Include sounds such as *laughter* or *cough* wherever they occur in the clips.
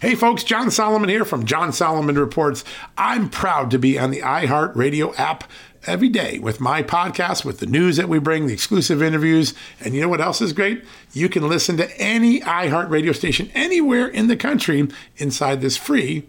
Hey folks, John Solomon here from John Solomon Reports. I'm proud to be on the iHeartRadio app every day with my podcast, with the news that we bring, the exclusive interviews. And you know what else is great? You can listen to any iHeartRadio station anywhere in the country inside this free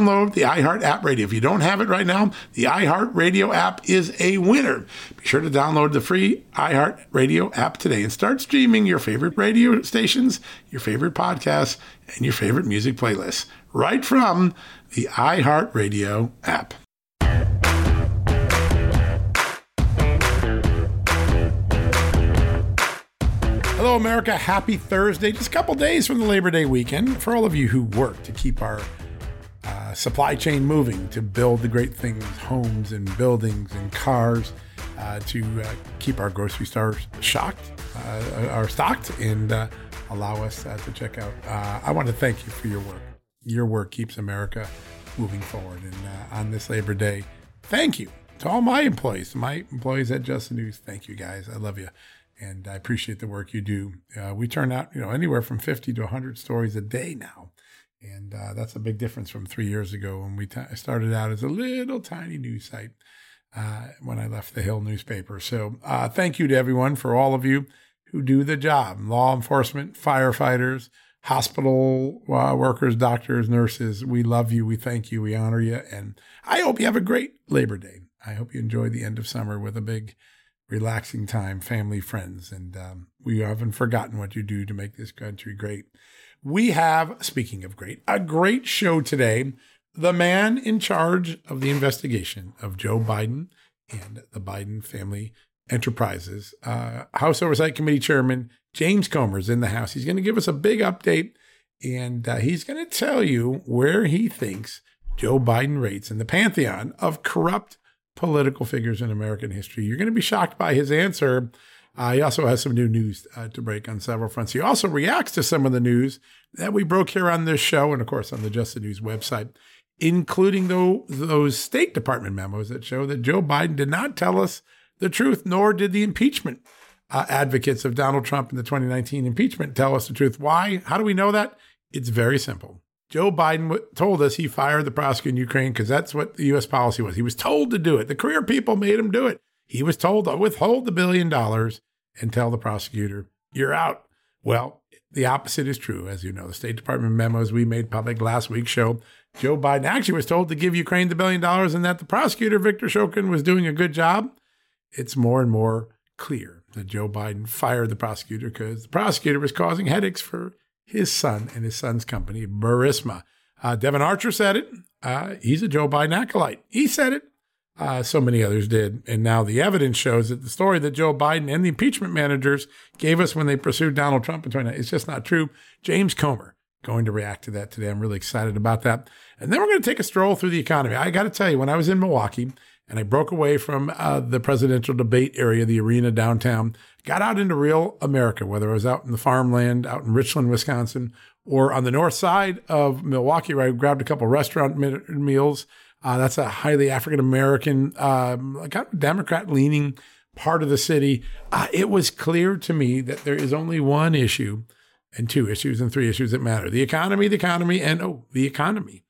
the iHeart app radio. If you don't have it right now, the iHeart Radio app is a winner. Be sure to download the free iHeart Radio app today and start streaming your favorite radio stations, your favorite podcasts, and your favorite music playlists right from the iHeart Radio app. Hello, America. Happy Thursday. Just a couple days from the Labor Day weekend. For all of you who work to keep our uh, supply chain moving, to build the great things, homes and buildings and cars, uh, to uh, keep our grocery stores shocked, uh, are stocked, and uh, allow us to check out. I want to thank you for your work. Your work keeps America moving forward. And on this Labor Day, thank you to all my employees, my employees at Just the News. Thank you guys. I love you and I appreciate the work you do. We turn out, you know, anywhere from 50 to 100 stories a day now. And uh, that's a big difference from three years ago when we t- started out as a little tiny news site uh, when I left the Hill newspaper. So uh, thank you to everyone for all of you who do the job law enforcement, firefighters, hospital uh, workers, doctors, nurses. We love you. We thank you. We honor you. And I hope you have a great Labor Day. I hope you enjoy the end of summer with a big relaxing time, family, friends. And um, we haven't forgotten what you do to make this country great. We have, speaking of great, a great show today. The man in charge of the investigation of Joe Biden and the Biden family enterprises, uh, House Oversight Committee Chairman James Comer is in the House. He's going to give us a big update and uh, he's going to tell you where he thinks Joe Biden rates in the pantheon of corrupt political figures in American history. You're going to be shocked by his answer. Uh, he also has some new news uh, to break on several fronts. He also reacts to some of the news that we broke here on this show and, of course, on the Just the News website, including those State Department memos that show that Joe Biden did not tell us the truth, nor did the impeachment uh, advocates of Donald Trump in the 2019 impeachment tell us the truth. Why? How do we know that? It's very simple. Joe Biden told us he fired the prosecutor in Ukraine because that's what the U.S. policy was. He was told to do it. The career people made him do it. He was told to withhold the billion dollars and tell the prosecutor, you're out. Well, the opposite is true. As you know, the State Department memos we made public last week show Joe Biden actually was told to give Ukraine the billion dollars and that the prosecutor, Victor Shokin, was doing a good job. It's more and more clear that Joe Biden fired the prosecutor because the prosecutor was causing headaches for his son and his son's company, Burisma. Uh, Devon Archer said it. Uh, he's a Joe Biden acolyte. He said it. Uh, so many others did. And now the evidence shows that the story that Joe Biden and the impeachment managers gave us when they pursued Donald Trump in 2019 is just not true. James Comer going to react to that today. I'm really excited about that. And then we're going to take a stroll through the economy. I got to tell you, when I was in Milwaukee and I broke away from uh, the presidential debate area, the arena downtown, got out into real America, whether I was out in the farmland, out in Richland, Wisconsin, or on the north side of Milwaukee, where I grabbed a couple restaurant meals. Uh, that's a highly African American, um, kind of Democrat leaning part of the city. Uh, it was clear to me that there is only one issue and two issues and three issues that matter the economy, the economy, and oh, the economy.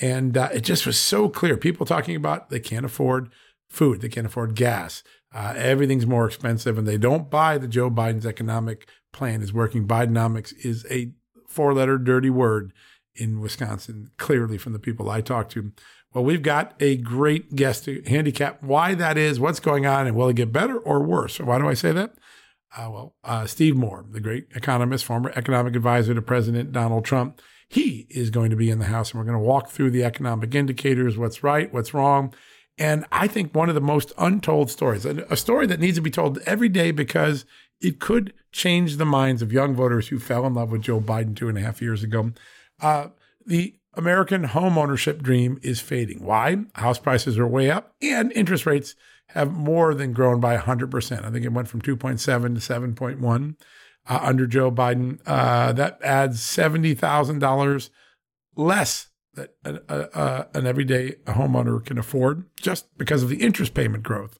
And uh, it just was so clear. People talking about they can't afford food, they can't afford gas, uh, everything's more expensive, and they don't buy the Joe Biden's economic plan is working. Bidenomics is a four letter dirty word in Wisconsin, clearly from the people I talked to. Well, we've got a great guest to handicap why that is, what's going on, and will it get better or worse? Why do I say that? Uh, well, uh, Steve Moore, the great economist, former economic advisor to President Donald Trump, he is going to be in the House, and we're going to walk through the economic indicators, what's right, what's wrong, and I think one of the most untold stories, a story that needs to be told every day because it could change the minds of young voters who fell in love with Joe Biden two and a half years ago. Uh, the American home ownership dream is fading. Why? House prices are way up and interest rates have more than grown by 100%. I think it went from 2.7 to 7.1 uh, under Joe Biden. Uh, that adds $70,000 less that an everyday homeowner can afford just because of the interest payment growth.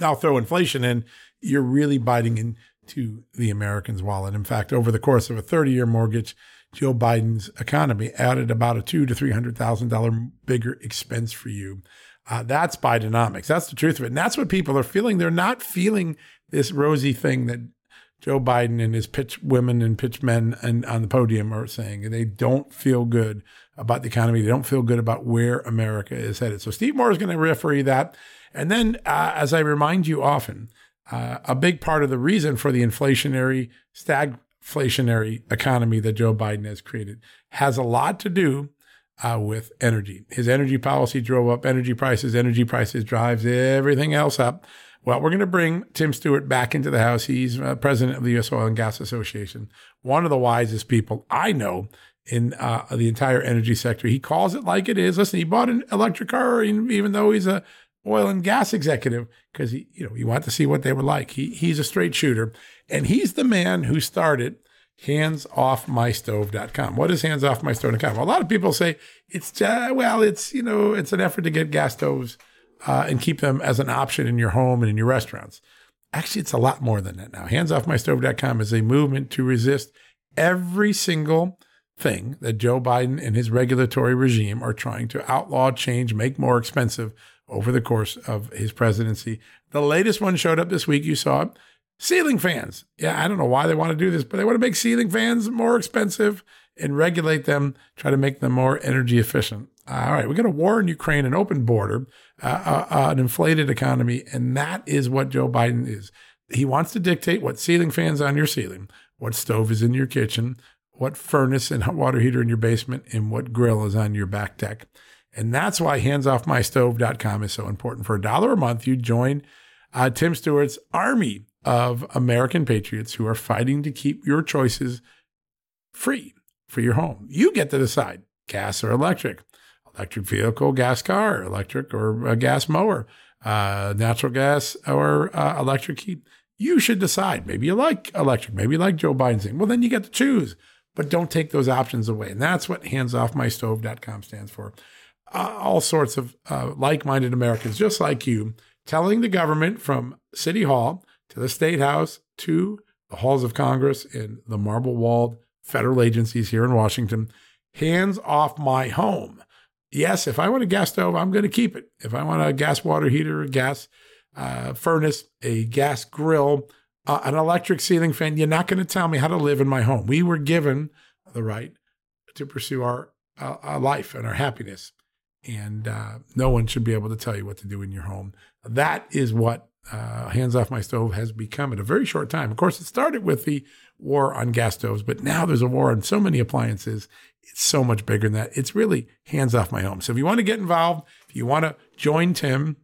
Now throw inflation in, you're really biting into the American's wallet. In fact, over the course of a 30 year mortgage, Joe Biden's economy added about a two to three hundred thousand dollar bigger expense for you. Uh, that's Bidenomics. That's the truth of it, and that's what people are feeling. They're not feeling this rosy thing that Joe Biden and his pitch women and pitch men and on the podium are saying. They don't feel good about the economy. They don't feel good about where America is headed. So Steve Moore is going to referee that. And then, uh, as I remind you often, uh, a big part of the reason for the inflationary stag inflationary economy that Joe Biden has created has a lot to do uh, with energy. His energy policy drove up energy prices. Energy prices drives everything else up. Well, we're going to bring Tim Stewart back into the House. He's uh, president of the U.S. Oil and Gas Association, one of the wisest people I know in uh, the entire energy sector. He calls it like it is. Listen, he bought an electric car, even though he's a oil and gas executive, because he, you know, he wanted to see what they were like. He he's a straight shooter, and he's the man who started handsoffmystove.com. What is handsoffmystove.com? A lot of people say it's uh, well, it's you know, it's an effort to get gas stoves uh, and keep them as an option in your home and in your restaurants. Actually, it's a lot more than that now. Handsoffmystove.com is a movement to resist every single thing that Joe Biden and his regulatory regime are trying to outlaw, change, make more expensive over the course of his presidency. The latest one showed up this week. You saw it. Ceiling fans. Yeah, I don't know why they want to do this, but they want to make ceiling fans more expensive and regulate them, try to make them more energy efficient. All right, we got a war in Ukraine, an open border, uh, uh, uh, an inflated economy, and that is what Joe Biden is. He wants to dictate what ceiling fans on your ceiling, what stove is in your kitchen, what furnace and hot water heater in your basement, and what grill is on your back deck. And that's why handsoffmystove.com is so important. For a dollar a month, you join uh, Tim Stewart's army of American patriots who are fighting to keep your choices free for your home. You get to decide gas or electric, electric vehicle, gas car, electric or a gas mower, uh, natural gas or uh, electric heat. You should decide. Maybe you like electric. Maybe you like Joe Biden's thing. Well, then you get to choose, but don't take those options away. And that's what handsoffmystove.com stands for. Uh, all sorts of uh, like minded Americans, just like you, telling the government from City Hall to the State House to the halls of Congress and the marble walled federal agencies here in Washington hands off my home. Yes, if I want a gas stove, I'm going to keep it. If I want a gas water heater, a gas uh, furnace, a gas grill, uh, an electric ceiling fan, you're not going to tell me how to live in my home. We were given the right to pursue our, uh, our life and our happiness. And uh, no one should be able to tell you what to do in your home. That is what uh, Hands Off My Stove has become in a very short time. Of course, it started with the war on gas stoves, but now there's a war on so many appliances. It's so much bigger than that. It's really hands off my home. So if you want to get involved, if you want to join Tim,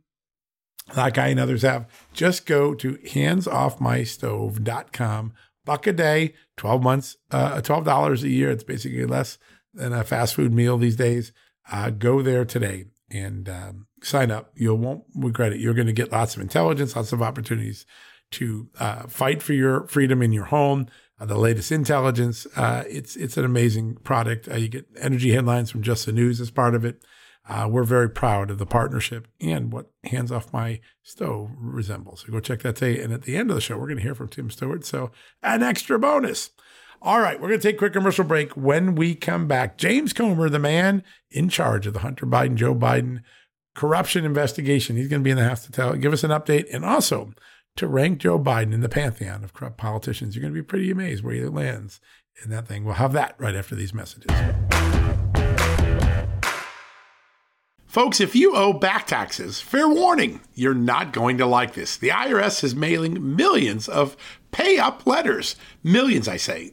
like I and others have, just go to handsoffmystove.com. Buck a day, 12 months, uh, $12 a year. It's basically less than a fast food meal these days. Uh, go there today and um, sign up. You won't regret it. You're going to get lots of intelligence, lots of opportunities to uh, fight for your freedom in your home. Uh, the latest intelligence. Uh, it's it's an amazing product. Uh, you get energy headlines from Just the News as part of it. Uh, we're very proud of the partnership and what Hands Off My Stove resembles. So go check that today. And at the end of the show, we're going to hear from Tim Stewart. So an extra bonus. All right, we're going to take a quick commercial break. When we come back, James Comer, the man in charge of the Hunter Biden, Joe Biden corruption investigation, he's going to be in the house to tell, give us an update, and also to rank Joe Biden in the pantheon of corrupt politicians. You're going to be pretty amazed where he lands in that thing. We'll have that right after these messages. Folks, if you owe back taxes, fair warning, you're not going to like this. The IRS is mailing millions of pay up letters. Millions, I say.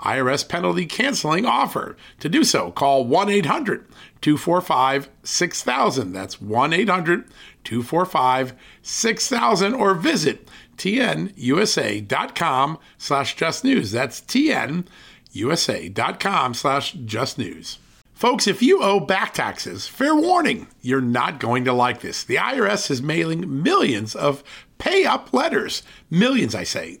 IRS penalty canceling offer. To do so, call 1 800 245 6000. That's 1 800 245 6000 or visit tnusa.com slash just news. That's tnusa.com slash just news. Folks, if you owe back taxes, fair warning, you're not going to like this. The IRS is mailing millions of pay up letters. Millions, I say.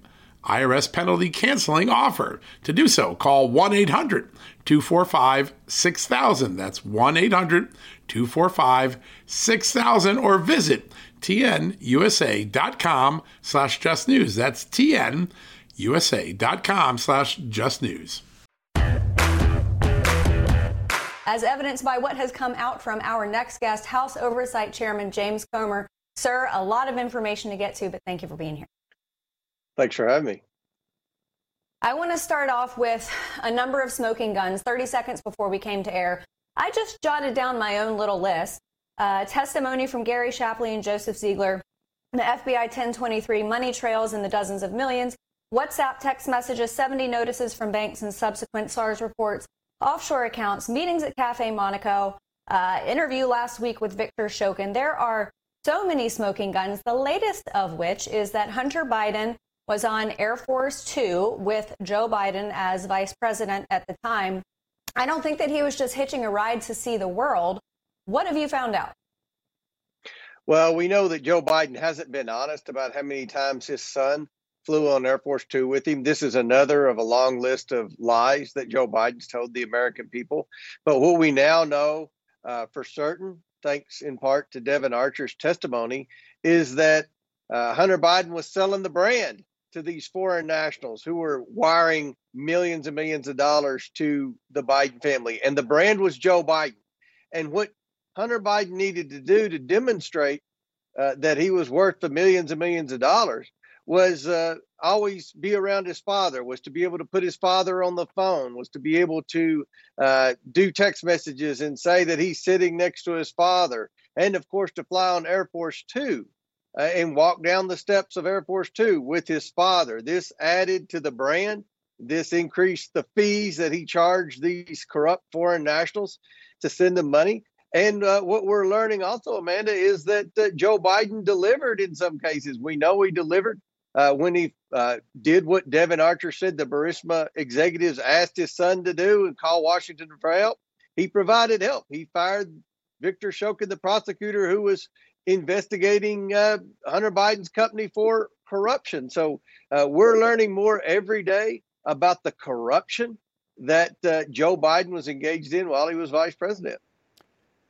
IRS penalty canceling offer. To do so, call 1 800 245 6000. That's 1 800 245 6000 or visit tnusa.com slash just news. That's tnusa.com slash just news. As evidenced by what has come out from our next guest, House Oversight Chairman James Comer. Sir, a lot of information to get to, but thank you for being here. Thanks for having me. I want to start off with a number of smoking guns 30 seconds before we came to air. I just jotted down my own little list. Uh, testimony from Gary Shapley and Joseph Ziegler, the FBI 1023 money trails in the dozens of millions, WhatsApp text messages, 70 notices from banks and subsequent SARS reports, offshore accounts, meetings at Cafe Milano, uh, interview last week with Victor Shokin. There are so many smoking guns, the latest of which is that Hunter Biden was on Air Force Two with Joe Biden as vice president at the time. I don't think that he was just hitching a ride to see the world. What have you found out? Well, we know that Joe Biden hasn't been honest about how many times his son flew on Air Force Two with him. This is another of a long list of lies that Joe Biden's told the American people. But what we now know uh, for certain, thanks in part to Devon Archer's testimony, is that uh, Hunter Biden was selling the brand to these foreign nationals who were wiring millions and millions of dollars to the Biden family. And the brand was Joe Biden. And what Hunter Biden needed to do to demonstrate uh, that he was worth the millions and millions of dollars was uh, always be around his father, was to be able to put his father on the phone, was to be able to uh, do text messages and say that he's sitting next to his father. And of course, to fly on Air Force Two uh, and walk down the steps of Air Force Two with his father. This added to the brand. This increased the fees that he charged these corrupt foreign nationals to send them money. And uh, what we're learning also, Amanda, is that uh, Joe Biden delivered in some cases. We know he delivered uh, when he uh, did what Devon Archer said the Burisma executives asked his son to do and call Washington for help. He provided help. He fired Victor Shokin, the prosecutor who was investigating uh, Hunter Biden's company for corruption. So uh, we're learning more every day about the corruption that uh, Joe Biden was engaged in while he was vice president.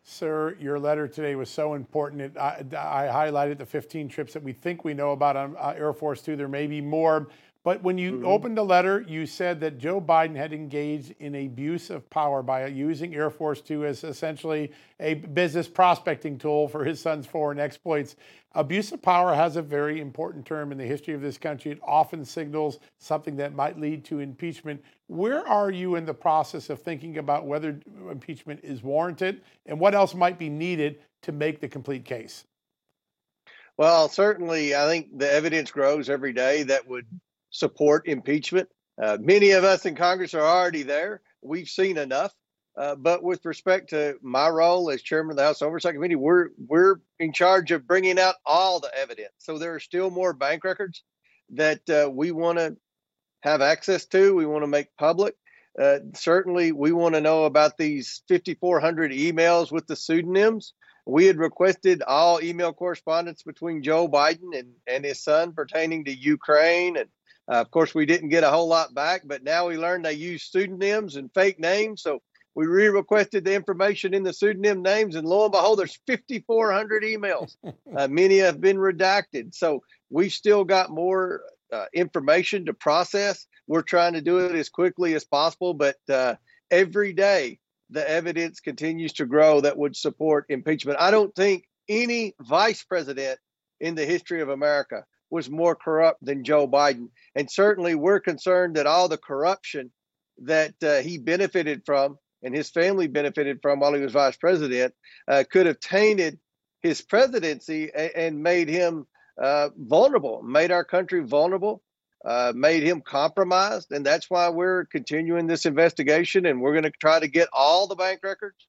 Sir, your letter today was so important. It, I, I, highlighted the 15 trips that we think we know about on uh, Air Force Two. There may be more. But when you mm-hmm. opened the letter, you said that Joe Biden had engaged in abuse of power by using Air Force Two as essentially a business prospecting tool for his son's foreign exploits. Abuse of power has a very important term in the history of this country. It often signals something that might lead to impeachment. Where are you in the process of thinking about whether impeachment is warranted and what else might be needed to make the complete case? Well, certainly, I think the evidence grows every day that would support impeachment. Uh, many of us in Congress are already there. We've seen enough. Uh, but with respect to my role as chairman of the House Oversight Committee, we're we're in charge of bringing out all the evidence. So there are still more bank records that uh, we want to have access to. We want to make public. Uh, certainly, we want to know about these 5,400 emails with the pseudonyms. We had requested all email correspondence between Joe Biden and, and his son pertaining to Ukraine. And uh, of course, we didn't get a whole lot back, but now we learned they use pseudonyms and fake names. So we re requested the information in the pseudonym names, and lo and behold, there's 5,400 emails. *laughs* Uh, many have been redacted. So we've still got more uh, information to process. We're trying to do it as quickly as possible, but uh, every day the evidence continues to grow that would support impeachment. I don't think any vice president in the history of America was more corrupt than Joe Biden. And certainly we're concerned that all the corruption that uh, he benefited from and his family benefited from while he was vice president uh, could have tainted his presidency and, and made him uh, vulnerable, made our country vulnerable, uh, made him compromised. And that's why we're continuing this investigation and we're going to try to get all the bank records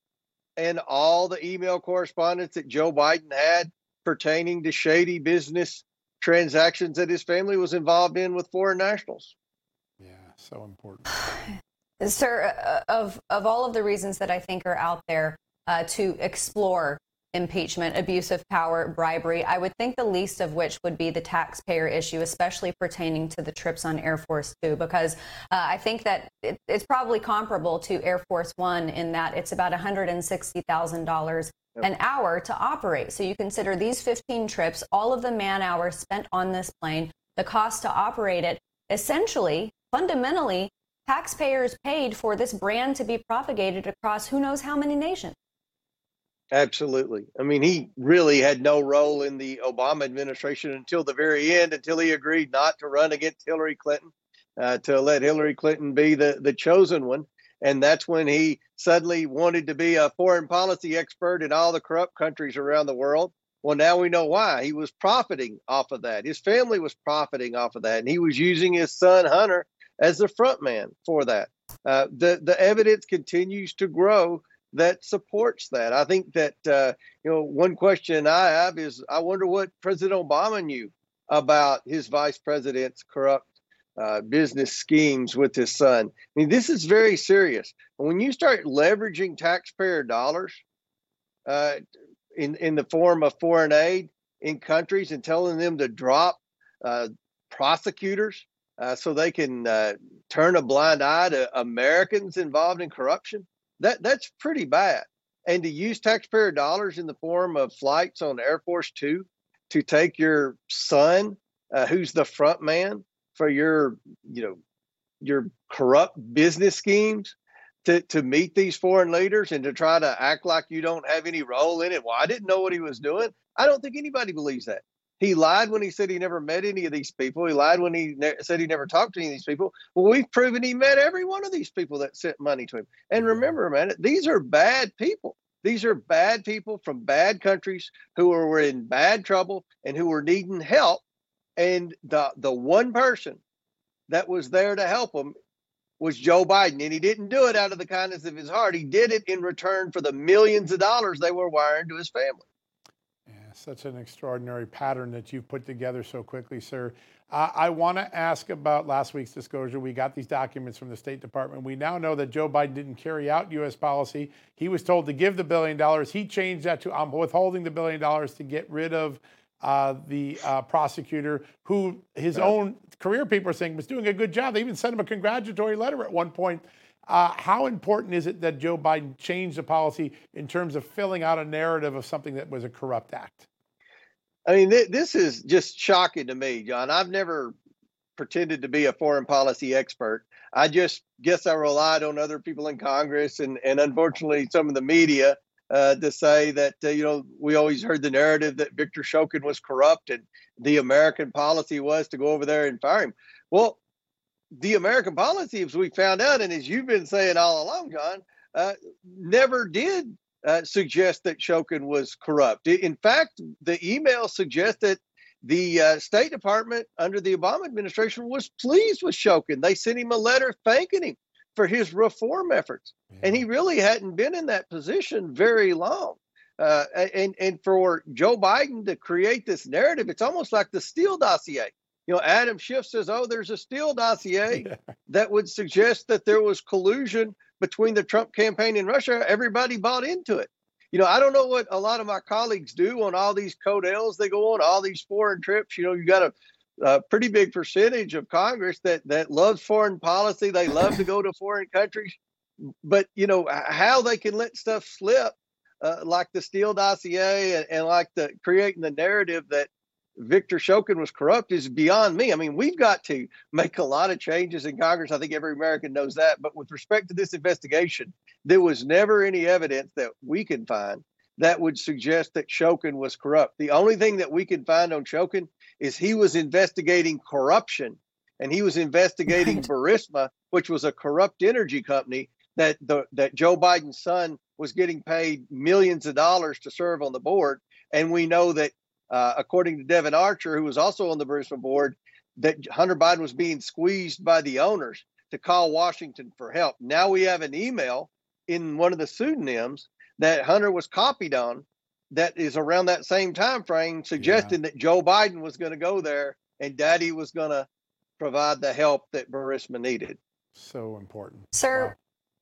and all the email correspondence that Joe Biden had pertaining to shady business transactions that his family was involved in with foreign nationals. Yeah, so important. *sighs* Sir, uh, of, of all of the reasons that I think are out there uh, to explore impeachment, abuse of power, bribery. I would think the least of which would be the taxpayer issue, especially pertaining to the trips on Air Force Two, because uh, I think that it, it's probably comparable to Air Force One in that it's about $160,000 an hour to operate. So you consider these 15 trips, all of the man hours spent on this plane, the cost to operate it, essentially, fundamentally, taxpayers paid for this brand to be propagated across who knows how many nations. Absolutely. I mean, he really had no role in the Obama administration until the very end, until he agreed not to run against Hillary Clinton, uh, to let Hillary Clinton be the, the chosen one. And that's when he suddenly wanted to be a foreign policy expert in all the corrupt countries around the world. Well, now we know why. He was profiting off of that. His family was profiting off of that. And he was using his son, Hunter, as the front man for that. Uh, the, the evidence continues to grow that supports that. I think that uh, you know one question I have is I wonder what President Obama knew about his vice president's corrupt uh, business schemes with his son. I mean, this is very serious. When you start leveraging taxpayer dollars uh, in in the form of foreign aid in countries and telling them to drop uh, prosecutors uh, so they can uh, turn a blind eye to Americans involved in corruption that that's pretty bad. And to use taxpayer dollars in the form of flights on Air Force Two to take your son, who's the front man for your, you know, your corrupt business schemes, to to meet these foreign leaders and to try to act like you don't have any role in it. Well, I didn't know what he was doing. I don't think anybody believes that. He lied when he said he never met any of these people. He lied when he ne- said he never talked to any of these people. Well, we've proven he met every one of these people that sent money to him. And mm-hmm. remember, man, these are bad people. These are bad people from bad countries who were in bad trouble and who were needing help. And the the one person that was there to help him was Joe Biden. And he didn't do it out of the kindness of his heart. He did it in return for the millions of dollars they were wiring to his family Yeah, such an extraordinary pattern that you've put together so quickly, sir. I want to ask about last week's disclosure. We got these documents from the State Department. We now know that Joe Biden didn't carry out U.S. policy. He was told to give the billion dollars. He changed that to I'm withholding the billion dollars to get rid of uh, the uh, prosecutor, who his right. own career people are saying was doing a good job. They even sent him a congratulatory letter at one point. Uh, how important is it that Joe Biden changed the policy in terms of filling out a narrative of something that was a corrupt act? I mean, th- this is just shocking to me, John. I've never pretended to be a foreign policy expert. I just guess I relied on other people in Congress and, and unfortunately some of the media uh, to say that, uh, you know, we always heard the narrative that Victor Shokin was corrupt and the American policy was to go over there and fire him. Well, the American policy, as we found out, and as you've been saying all along, John, uh, never did uh, suggest that Shokin was corrupt. In fact, the email suggests that the uh, State Department under the Obama administration was pleased with Shokin. They sent him a letter thanking him for his reform efforts. Yeah. And he really hadn't been in that position very long. Uh, and and for Joe Biden to create this narrative, it's almost like the Steele dossier. You know, Adam Schiff says, "Oh, there's a Steele dossier *laughs* yeah. that would suggest that there was collusion between the Trump campaign and Russia." Everybody bought into it. You know, I don't know what a lot of my colleagues do on all these codels they go on, all these foreign trips. You know, you got a, a pretty big percentage of Congress that that loves foreign policy. They love to go to foreign countries, but you know how they can let stuff slip uh, like the Steele dossier and, and, like the creating the narrative that Victor Shokin was corrupt is beyond me. I mean, we've got to make a lot of changes in Congress. I think every American knows that. But with respect to this investigation, there was never any evidence that we can find that would suggest that Shokin was corrupt. The only thing that we can find on Shokin is he was investigating corruption and he was investigating right. Burisma, which was a corrupt energy company that the that Joe Biden's son was getting paid millions of dollars to serve on the board. And we know that, uh, according to Devon Archer, who was also on the Burisma board, that Hunter Biden was being squeezed by the owners to call Washington for help. Now we have an email in one of the pseudonyms that Hunter was copied on that is around that same time frame suggesting yeah. that Joe Biden was going to go there and daddy was going to provide the help that Burisma needed. So important. Sir, wow.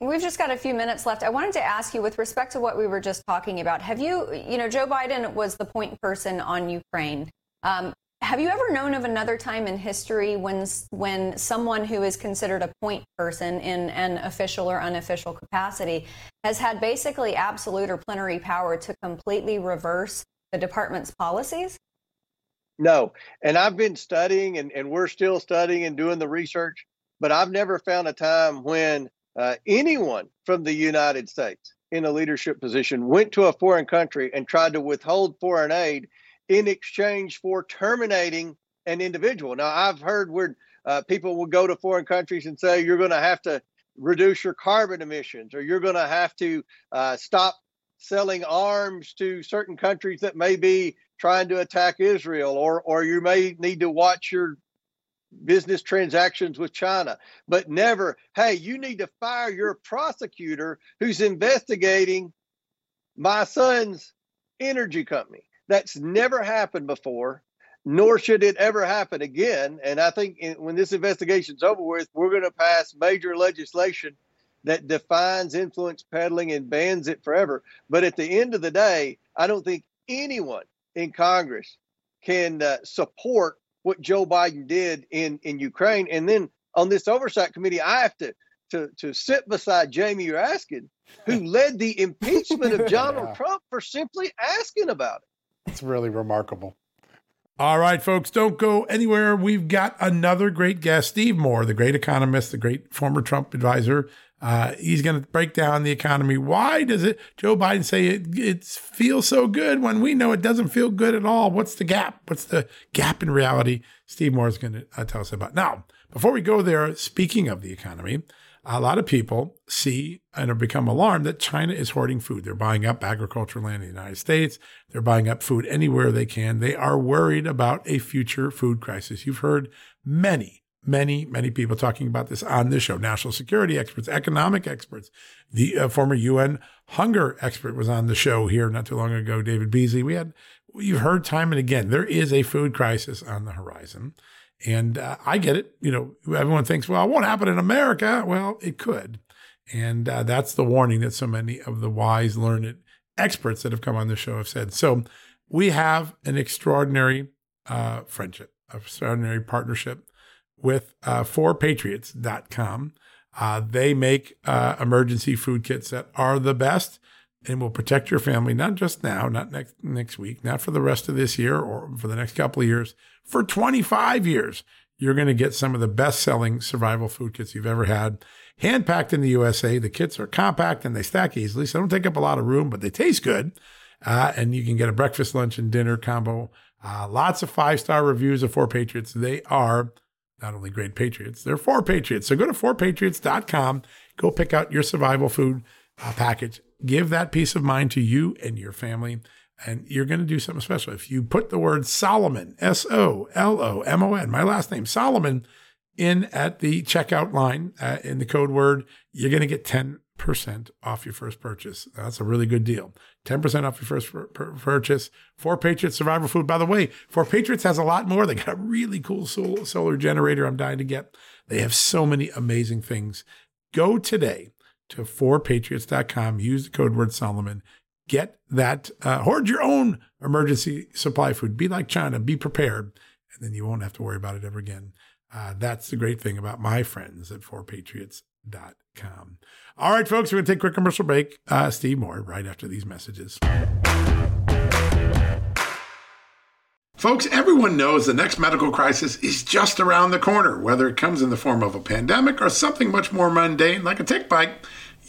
We've just got a few minutes left. I wanted to ask you, with respect to what we were just talking about, have you, you know, Joe Biden was the point person on Ukraine. Um, have you ever known of another time in history when when someone who is considered a point person in an official or unofficial capacity has had basically absolute or plenary power to completely reverse the department's policies? No, and I've been studying, and, and we're still studying and doing the research, but I've never found a time when uh, anyone from the United States in a leadership position went to a foreign country and tried to withhold foreign aid in exchange for terminating an individual. Now, I've heard where uh, people will go to foreign countries and say, you're going to have to reduce your carbon emissions or you're going to have to uh, stop selling arms to certain countries that may be trying to attack Israel or or you may need to watch your business transactions with China, but never, hey, you need to fire your prosecutor who's investigating my son's energy company. That's never happened before, nor should it ever happen again. And I think in, when this investigation's over with, we're going to pass major legislation that defines influence peddling and bans it forever. But at the end of the day, I don't think anyone in Congress can uh, support what Joe Biden did in in Ukraine, and then on this oversight committee, I have to to to sit beside Jamie Raskin, who *laughs* led the impeachment of Donald yeah. *laughs* Trump for simply asking about it. It's really remarkable. All right, folks, don't go anywhere. We've got another great guest, Steve Moore, the great economist, the great former Trump advisor. Uh, he's going to break down the economy. Why does it, Joe Biden say it, it feels so good when we know it doesn't feel good at all? What's the gap? What's the gap in reality? Steve Moore is going to uh, tell us about. Now, before we go there, speaking of the economy, a lot of people see and have become alarmed that China is hoarding food. They're buying up agricultural land in the United States. They're buying up food anywhere they can. They are worried about a future food crisis. You've heard many, many, many people talking about this on this show. National security experts, economic experts. The uh, former UN hunger expert was on the show here not too long ago, David Beasley. We had, you've heard time and again, there is a food crisis on the horizon. And uh, I get it. You know, everyone thinks, well, it won't happen in America. Well, it could. And uh, that's the warning that so many of the wise, learned experts that have come on the show have said. So we have an extraordinary uh, friendship, extraordinary partnership with uh, 4patriots.com. Uh, they make uh, emergency food kits that are the best and will protect your family, not just now, not next, next week, not for the rest of this year or for the next couple of years, for 25 years. You're going to get some of the best selling survival food kits you've ever had. Hand packed in the USA. The kits are compact and they stack easily. So don't take up a lot of room, but they taste good. Uh, and you can get a breakfast, lunch, and dinner combo. Uh, lots of five star reviews of 4Patriots. They are not only great patriots, they're 4Patriots. So go to 4patriots.com. Go pick out your survival food uh, package give that peace of mind to you and your family. And you're going to do something special. If you put the word Solomon, S O L O M O N, my last name, Solomon, in at the checkout line uh, in the code word, you're going to get 10% off your first purchase. That's a really good deal. 10% off your first pur- pur- purchase. 4Patriots Survival Food. By the way, 4Patriots has a lot more. They got a really cool sol- solar generator I'm dying to get. They have so many amazing things. Go today to 4patriots.com. Use the code word Solomon. Get that, uh, hoard your own emergency supply food. Be like China. Be prepared. And then you won't have to worry about it ever again. Uh, that's the great thing about my friends at 4patriots.com. All right, folks, we're going to take a quick commercial break. Uh, Steve Moore right after these messages. Folks, everyone knows the next medical crisis is just around the corner, whether it comes in the form of a pandemic or something much more mundane like a tick bite.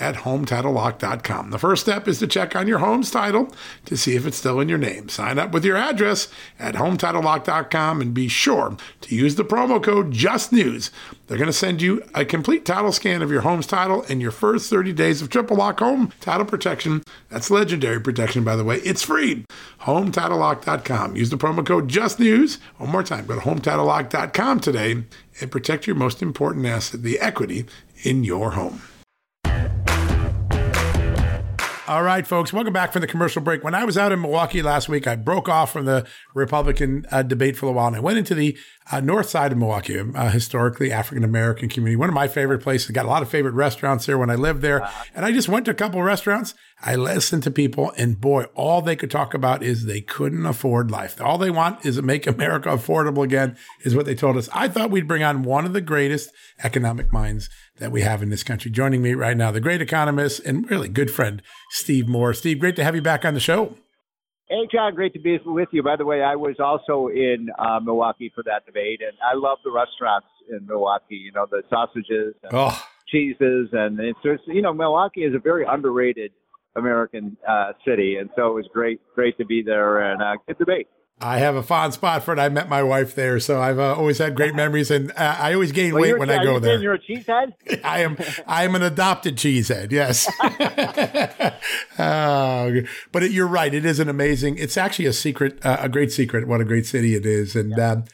at HometitleLock.com. The first step is to check on your home's title to see if it's still in your name. Sign up with your address at HometitleLock.com and be sure to use the promo code JUSTNEWS. They're going to send you a complete title scan of your home's title and your first 30 days of triple lock home title protection. That's legendary protection, by the way. It's free. HometitleLock.com. Use the promo code JUSTNEWS. One more time, go to HometitleLock.com today and protect your most important asset, the equity in your home. All right, folks, welcome back from the commercial break. When I was out in Milwaukee last week, I broke off from the Republican uh, debate for a while and I went into the uh, north side of Milwaukee, a historically African American community. One of my favorite places. Got a lot of favorite restaurants there when I lived there. And I just went to a couple of restaurants. I listened to people, and boy, all they could talk about is they couldn't afford life. All they want is to make America affordable again, is what they told us. I thought we'd bring on one of the greatest economic minds that we have in this country. Joining me right now, the great economist and really good friend, Steve Moore. Steve, great to have you back on the show. Hey, John, great to be with you. By the way, I was also in uh, Milwaukee for that debate, and I love the restaurants in Milwaukee. You know, the sausages and Oh, cheeses, and it's just, you know, Milwaukee is a very underrated American uh, city, and so it was great, great to be there and uh, good debate. I have a fond spot for it. I met my wife there, so I've uh, always had great memories, and uh, I always gain Well, weight when I go you there. You're a cheesehead. *laughs* I am I am an adopted cheesehead. Yes, *laughs* uh, but it, you're right. It is an amazing. It's actually a secret, uh, a great secret. What a great city it is. And um,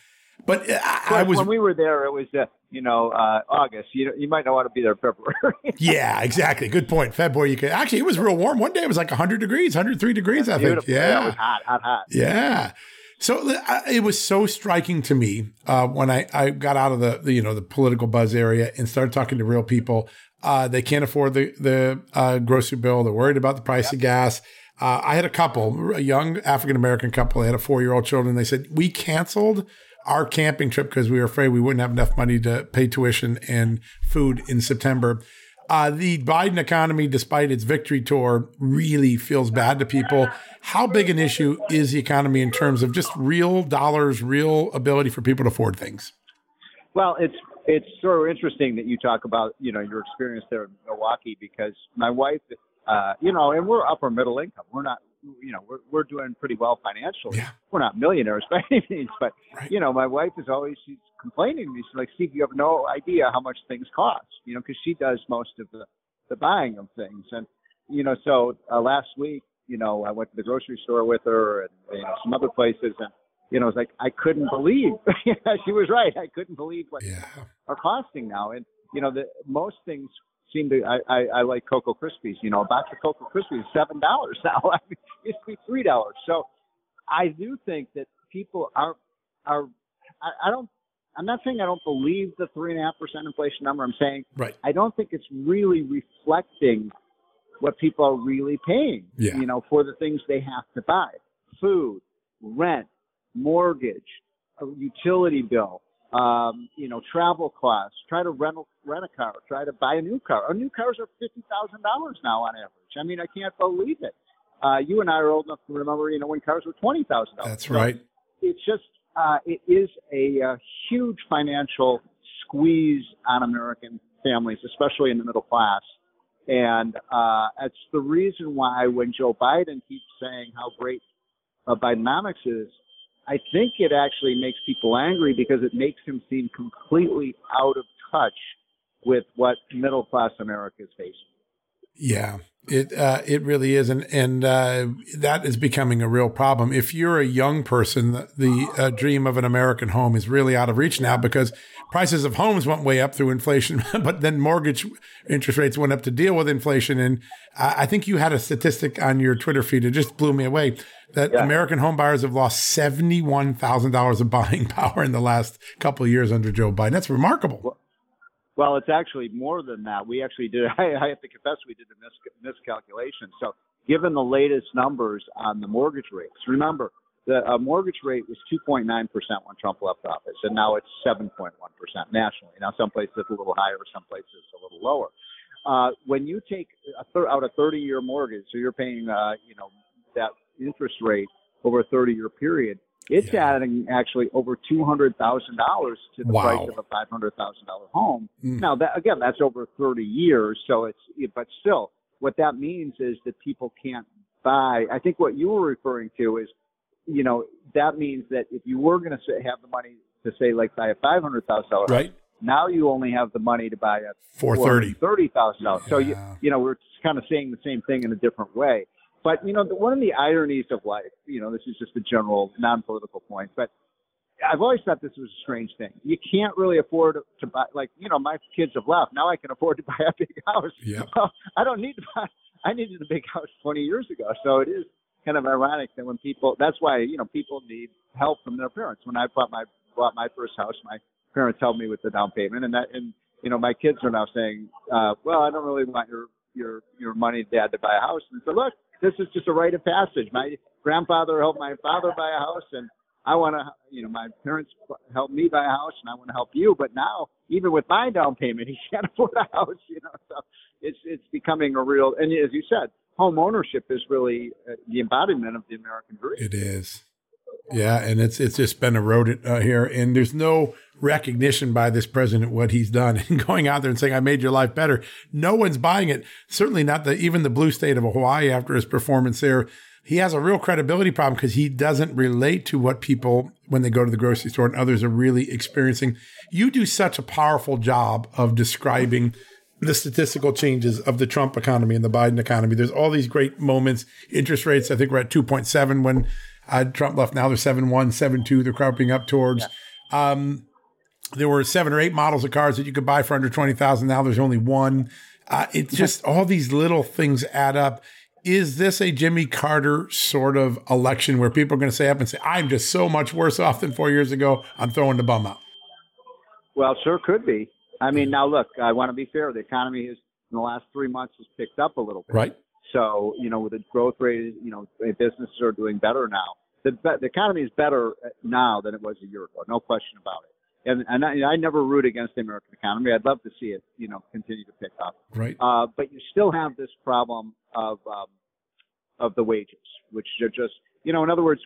but I, I was when we were there, it was uh, you know uh, August. You you might not want to be there in February. *laughs* yeah, exactly. Good point. February. You could actually. It was real warm. One day it was like 100 degrees, 103 degrees. I think. Beautiful. it was Yeah. hot, hot, hot. Yeah. So uh, it was so striking to me uh, when I, I got out of the, the you know the political buzz area and started talking to real people. Uh, they can't afford the the uh, grocery bill. They're worried about the price of gas. Uh, I had a couple, a young African American couple. They had a four year old children. They said we canceled our camping trip because we were afraid we wouldn't have enough money to pay tuition and food in September. Uh, the Biden economy, despite its victory tour, really feels bad to people. How big an issue is the economy in terms of just real dollars, real ability for people to afford things? Well, it's it's sort of interesting that you talk about you know your experience there in Milwaukee because my wife, uh, you know, and we're upper middle income. We're not, you know, we're we're doing pretty well financially. Yeah. We're not millionaires *laughs* by any means, but Right. you know, my wife is always she's complaining to me. She's like, "Steve, you have no idea how much things cost." You know, because she does most of the the buying of things, and you know, so uh, last week, you know, I went to the grocery store with her and you know some other places, and you know, it's like I couldn't believe. *laughs* she was right. I couldn't believe what Yeah. are costing now. And you know, the most things seem to. I I, I like Cocoa Krispies. You know, a box of Cocoa Krispies is seven dollars now. *laughs* I mean, it used to be three dollars. So I do think that people are are. I, I don't. I'm not saying I don't believe the three and a half percent inflation number. I'm saying Right. I don't think it's really reflecting what people are really paying. Yeah. You know, for the things they have to buy: food, rent, mortgage, a utility bill, um, you know, travel costs. Try to rent a, rent a car. Try to buy a new car. Our new cars are fifty thousand dollars now on average. I mean, I can't believe it. Uh, you and I are old enough to remember, you know, when cars were twenty thousand dollars. That's right. It's just uh, it is a, uh huge financial squeeze on American families, especially in the middle class. And uh, it's the reason why when Joe Biden keeps saying how great uh, Bidenomics is, I think it actually makes people angry because it makes him seem completely out of touch with what middle class America is facing. Yeah, it uh, it really is, and and uh, that is becoming a real problem. If you're a young person, the, the uh, dream of an American home is really out of reach now because prices of homes went way up through inflation, *laughs* but then mortgage interest rates went up to deal with inflation. And I I think you had a statistic on your Twitter feed; it just blew me away that Yeah. American home buyers have lost seventy one thousand dollars of buying *laughs* power in the last couple of years under Joe Biden. That's remarkable. Well, it's actually more than that. We actually did. *laughs* I, I have to confess, we did a mis- miscalculation. So, given the latest numbers on the mortgage rates, remember the uh, mortgage rate was 2.9 percent when Trump left office, and now it's 7.1 percent nationally. Now, some places it's a little higher, some places it's a little lower. Uh, when you take a thir- out a 30-year mortgage, so you're paying, uh, you know, that interest rate over a 30-year period, it's Yeah. adding actually over two hundred thousand dollars to the Wow. price of a five hundred thousand dollar home. Mm. Now that again, that's over thirty years, so it's but still, what that means is that people can't buy. I think what you were referring to is, you know, that means that if you were going to have the money to say like buy a five hundred thousand dollar, Right, now you only have the money to buy a four thirty. thirty thousand dollars. So you you know we're kind of saying the same thing in a different way. But you know the, one of the ironies of life, you know, this is just a general non-political point, but I've always thought this was a strange thing. You can't really afford to buy like you know my kids have left. Now I can afford to *laughs* buy a big house. Yep. *laughs* Well, I don't need to buy. I needed a big house 20 years ago. So it is kind of ironic that when people, that's why you know people need help from their parents. When I bought my bought my first house, my parents helped me with the down payment, and that and you know my kids are now saying, uh, well, I don't really want your your your money, Dad, to buy a house. And so look, this is just a rite of passage. My grandfather helped my father buy a house, and I want to, you know, my parents helped me buy a house, and I want to help you. But now, even with my down payment, *laughs* he can't afford a house. You know, so it's it's becoming a real. And as you said, home ownership is really uh, the embodiment of the American dream. It is. Yeah, and it's it's just been eroded uh, here, and there's no recognition by this president what he's done, *laughs* and going out there and saying I made your life better. No one's buying it. Certainly not the even the blue state of Hawaii after his performance there. He has a real credibility problem because he doesn't relate to what people when they go to the grocery store and others are really experiencing. You do such a powerful job of describing the statistical changes of the Trump economy and the Biden economy. There's all these great moments. Interest rates, I think we're at 2.7 when uh, Trump left. Now they're 7.1, 7.2. They're creeping up towards. Um, there were seven or eight models of cars that you could buy for under 20,000. Now there's only one. Uh, it's just all these little things add up. Is this a Jimmy Carter sort of election where people are going to say up and say, I'm just so much worse off than four years ago. I'm throwing the bum out. Well, sure could be. I mean, now look, I want to be fair. The economy has in the last three months has picked up a little bit. Right. So, you know, with the growth rate, you know, businesses are doing better now. The, the economy is better now than it was a year ago, no question about it. and and I, I never root against the American economy. I'd love to see it, you know, continue to pick up. Right. Uh, but you still have this problem of um, of the wages, which are just, you know, in other words,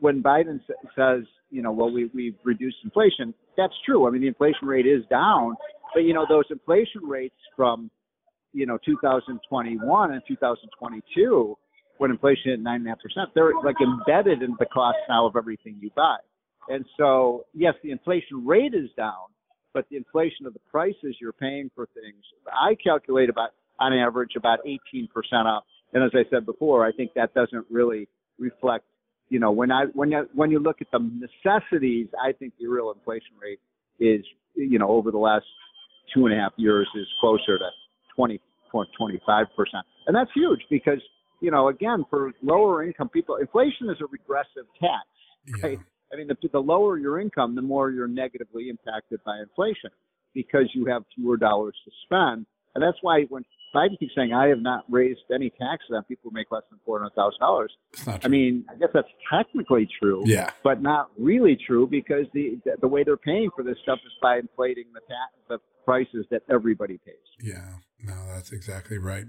when Biden says, you know, well, we we've reduced inflation, that's true. I mean, the inflation rate is down, but you know, those inflation rates from, you know, 2021 and 2022, when inflation hit nine and a half percent, they're like embedded in the cost now of everything you buy. And so, yes, the inflation rate is down, but the inflation of the prices you're paying for things, I calculate about on average about 18% up. And as I said before, I think that doesn't really reflect, you know, when I when you, when you look at the necessities, I think the real inflation rate is, you know, over the last two and a half years is closer to 20, 25%. And that's huge because, you know, again, for lower income people, inflation is a regressive tax, right? I mean, the, the lower your income, the more you're negatively impacted by inflation because you have fewer dollars to spend. And that's why when Biden keeps saying, I have not raised any taxes on people who make less than $400,000. I mean, I guess that's technically true, yeah. but not really true because the, the way they're paying for this stuff is by inflating the, ta- the prices that everybody pays. Yeah, no, that's exactly right.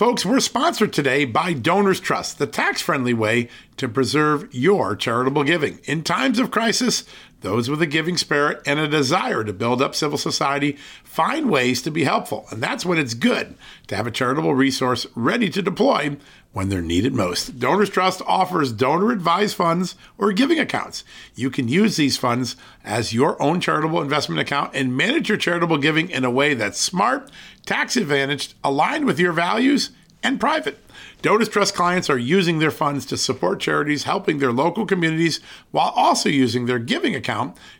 Folks, we're sponsored today by Donors Trust, the tax friendly way to preserve your charitable giving. In times of crisis, those with a giving spirit and a desire to build up civil society find ways to be helpful. And that's when it's good to have a charitable resource ready to deploy when they're needed most. Donors Trust offers donor advised funds or giving accounts. You can use these funds as your own charitable investment account and manage your charitable giving in a way that's smart tax advantaged, aligned with your values, and private. Donors Trust clients are using their funds to support charities helping their local communities while also using their giving account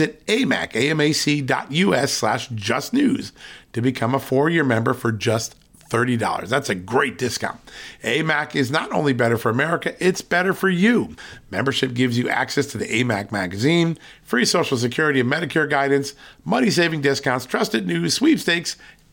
amac, amac.us slash justnews to become a four-year member for just $30. That's a great discount. AMAC is not only better for America, it's better for you. Membership gives you access to the AMAC magazine, free Social Security and Medicare guidance, money saving discounts, trusted news, sweepstakes,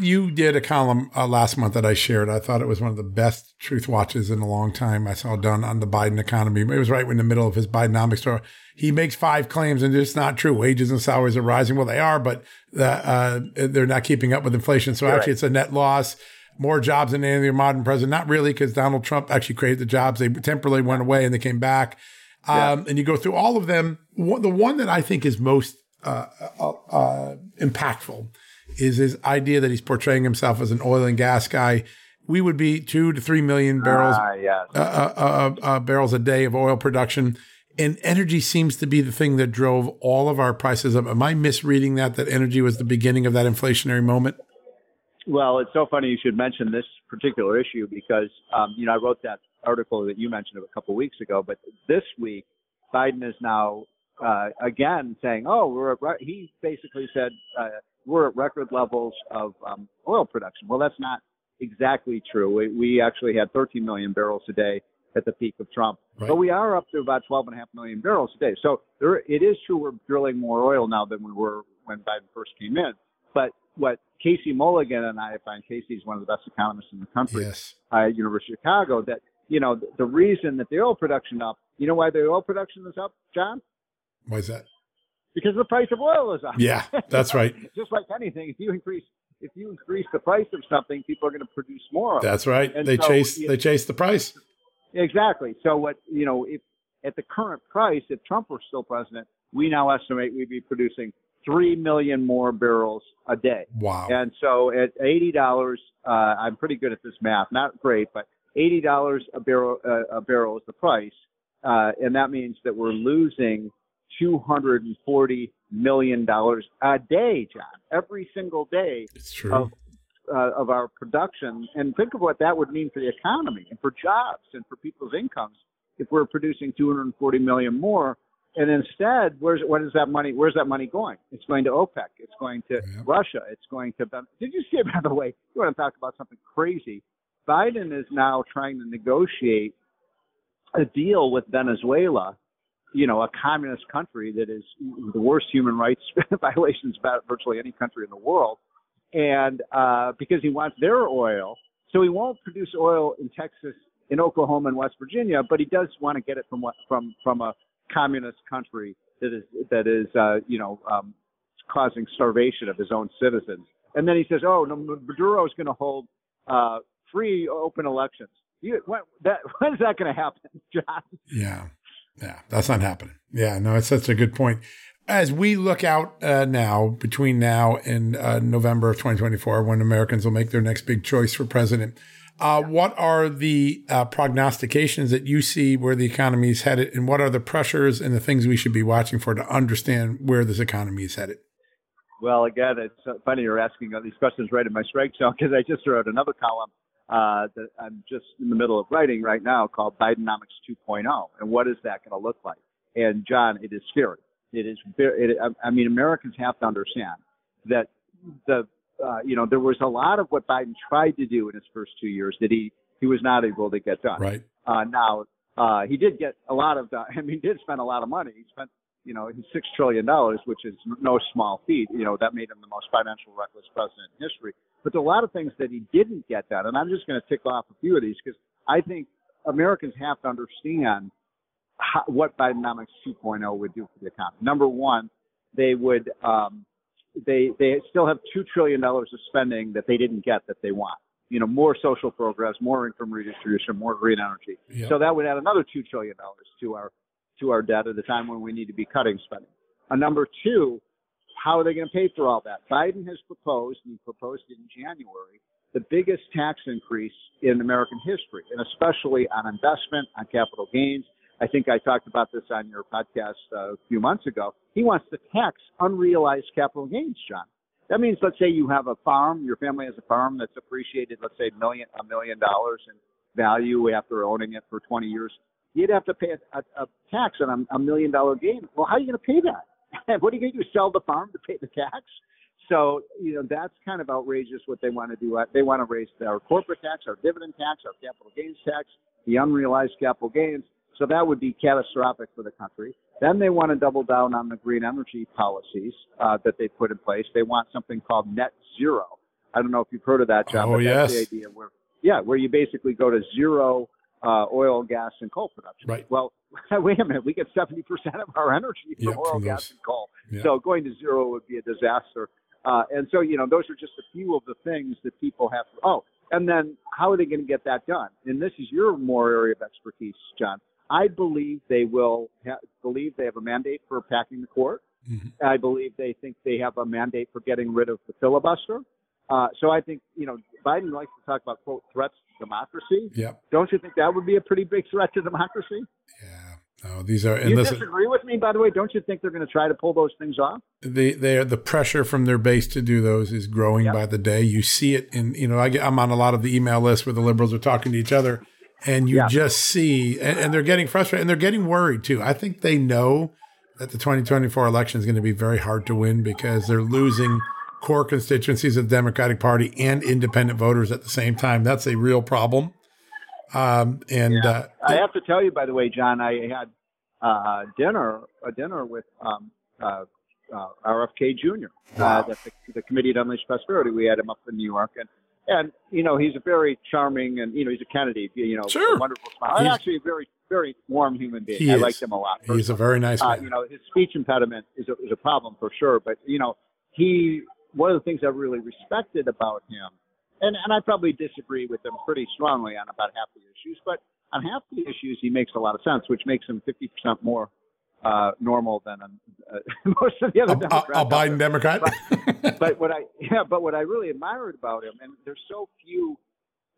You did a column uh, last month that I shared. I thought it was one of the best truth watches in a long time I saw done on the Biden economy. It was right in the middle of his Bidenomics story. He makes five claims and it's not true. Wages and salaries are rising. Well, they are, but uh, uh, they're not keeping up with inflation. So You're actually, right. it's a net loss more jobs than any other modern president. Not really, because Donald Trump actually created the jobs. They temporarily went away and they came back. Um, And you go through all of them. the one that I think is most uh, uh, uh, impactful is his idea that he's portraying himself as an oil and gas guy. We would be two to three million barrels, uh, yes. Uh, uh, uh, barrels a day of oil production, and energy seems to be the thing that drove all of our prices up. Am I misreading that? That energy was the beginning of that inflationary moment? Well, it's so funny you should mention this particular issue because, um, you know, I wrote that article that you mentioned a couple of weeks ago, but this week, Biden is now uh, again saying, "Oh, we're he basically said uh, we're at record levels of um, oil production. Well, that's not exactly true. We, we actually had 13 million barrels a day at the peak of Trump, right. but we are up to about 12.5 million barrels a day. So there, it is true we're drilling more oil now than we were when Biden first came in. But what Casey Mulligan and I find Casey is one of the best economists in the country yes. uh, at University of Chicago that you know the, the reason that the oil production up. You know why the oil production is up, John? Why is that? Because the price of oil is up. Yeah, that's right. *laughs* Just like anything, if you increase if you increase the price of something, people are going to produce more. That's right. And they so, chase they chase the price. Exactly. So what you know, if at the current price, if Trump were still president, we now estimate we'd be producing three million more barrels a day. Wow. And so at eighty dollars, uh, I'm pretty good at this math. Not great, but eighty dollars a barrel uh, a barrel is the price, uh, and that means that we're losing two hundred and forty million dollars a day, John, every single day it's true. of uh, of our production. And think of what that would mean for the economy and for jobs and for people's incomes if we're producing 240 million more. And instead, where's what is that money? Where's that money going? It's going to OPEC. It's going to yeah. Russia. It's going to. Did you see? *laughs* By the way, you want to talk about something crazy? Biden is now trying to negotiate a deal with Venezuela you know, a communist country that is the worst human rights *laughs* violations about virtually any country in the world, and uh, because he wants their oil, so he won't produce oil in Texas, in Oklahoma, and West Virginia, but he does want to get it from what from from a communist country that is that is uh, you know um, causing starvation of his own citizens. And then he says, "Oh, no, Maduro is going to hold uh, free, open elections." You, when, that, *laughs* when is that going to happen, John? Yeah. Yeah, that's not happening. Yeah, no, it's such a good point. As we look out uh, now, between now and uh, November of 2024, when Americans will make their next big choice for president, uh, what are the uh, prognostications that you see where the economy is headed, and what are the pressures and the things we should be watching for to understand where this economy is headed? Well, again, it's funny you're asking these questions right in my strike zone because I just wrote another column uh, that I'm just in the middle of writing right now called Bidenomics 2.0. And what is that going to look like? And John, it is scary. It is very, it, I mean, Americans have to understand that the, uh, you know, there was a lot of what Biden tried to do in his first two years that he, he was not able to get done. Right. Uh, now, uh, he did get a lot of, *laughs* I mean, he did spend a lot of money. He spent, you know, six trillion dollars, which is no small feat. You know, that made him the most financial reckless president in history. But a lot of things that he didn't get done, and I'm just going to tick off a few of these because I think Americans have to understand how, what Bidenomics 2.0 would do for the economy. Number one, they would um, they they still have two trillion dollars of spending that they didn't get that they want. You know, more social progress, more income redistribution, more green energy. Yep. So that would add another two trillion dollars to our to our debt at a time when we need to be cutting spending. Uh, number two, how are they going to pay for all that? Biden has proposed, and he proposed it in January, the biggest tax increase in American history, and especially on investment, on capital gains. I think I talked about this on your podcast uh, a few months ago. He wants to tax unrealized capital gains, John. That means, let's say you have a farm, your family has a farm that's appreciated, let's say, million a million dollars in value after owning it for 20 years. You'd have to pay a, a, a tax on a, a million dollar gain. Well, how are you going to pay that? *laughs* what are you going to do? Sell the farm to pay the tax? So, you know, that's kind of outrageous what they want to do. They want to raise our corporate tax, our dividend tax, our capital gains tax, the unrealized capital gains. So that would be catastrophic for the country. Then they want to double down on the green energy policies uh, that they put in place. They want something called net zero. I don't know if you've heard of that, John. Oh, yes. That's the idea where, yeah, where you basically go to zero uh, oil, gas, and coal production. Right. Well, *laughs* wait a minute, we get 70% of our energy from oil, from gas, and coal. So going to zero would be a disaster. Uh, and so, you know, those are just a few of the things that people have to, oh, and then how are they going to get that done? And this is your more area of expertise, John. I believe they will ha- believe they have a mandate for packing the court. Mm-hmm. I believe they think they have a mandate for getting rid of the filibuster. Uh, so I think, you know, Biden likes to talk about, quote, threats democracy. Yep. Don't you think that would be a pretty big threat to democracy? Yeah. No, these are. And you listen, disagree with me, by the way? Don't you think they're going to try to pull those things off? The they the pressure from their base to do those is growing yep. by the day. You see it in you know I get, I'm on a lot of the email lists where the liberals are talking to each other, and you yeah. just see and, and they're getting frustrated and they're getting worried too. I think they know that the 2024 election is going to be very hard to win because they're losing core constituencies of the Democratic Party and independent voters at the same time. That's a real problem. Um, and yeah. uh, I have to tell you, by the way, John, I had uh, dinner a dinner with um, uh, uh RFK Jr. Uh, wow. the, the Committee to Unleash Prosperity. We had him up in New York, and and you know he's a very charming and you know he's a Kennedy, you know, sure. wonderful smile. He's, actually a very very warm human being. I like him a lot. Personally. He's a very nice uh, man. you know, his speech impediment is a, is a problem for sure, but you know he one of the things I really respected about him and and I probably disagree with him pretty strongly on about half the issues, but on half the issues he makes a lot of sense, which makes him 50% more uh, normal than uh, *laughs* most of the other a, Democrats. A, a Biden Democrat. but, *laughs* but what I yeah, but what I really admired about him, and there's so few.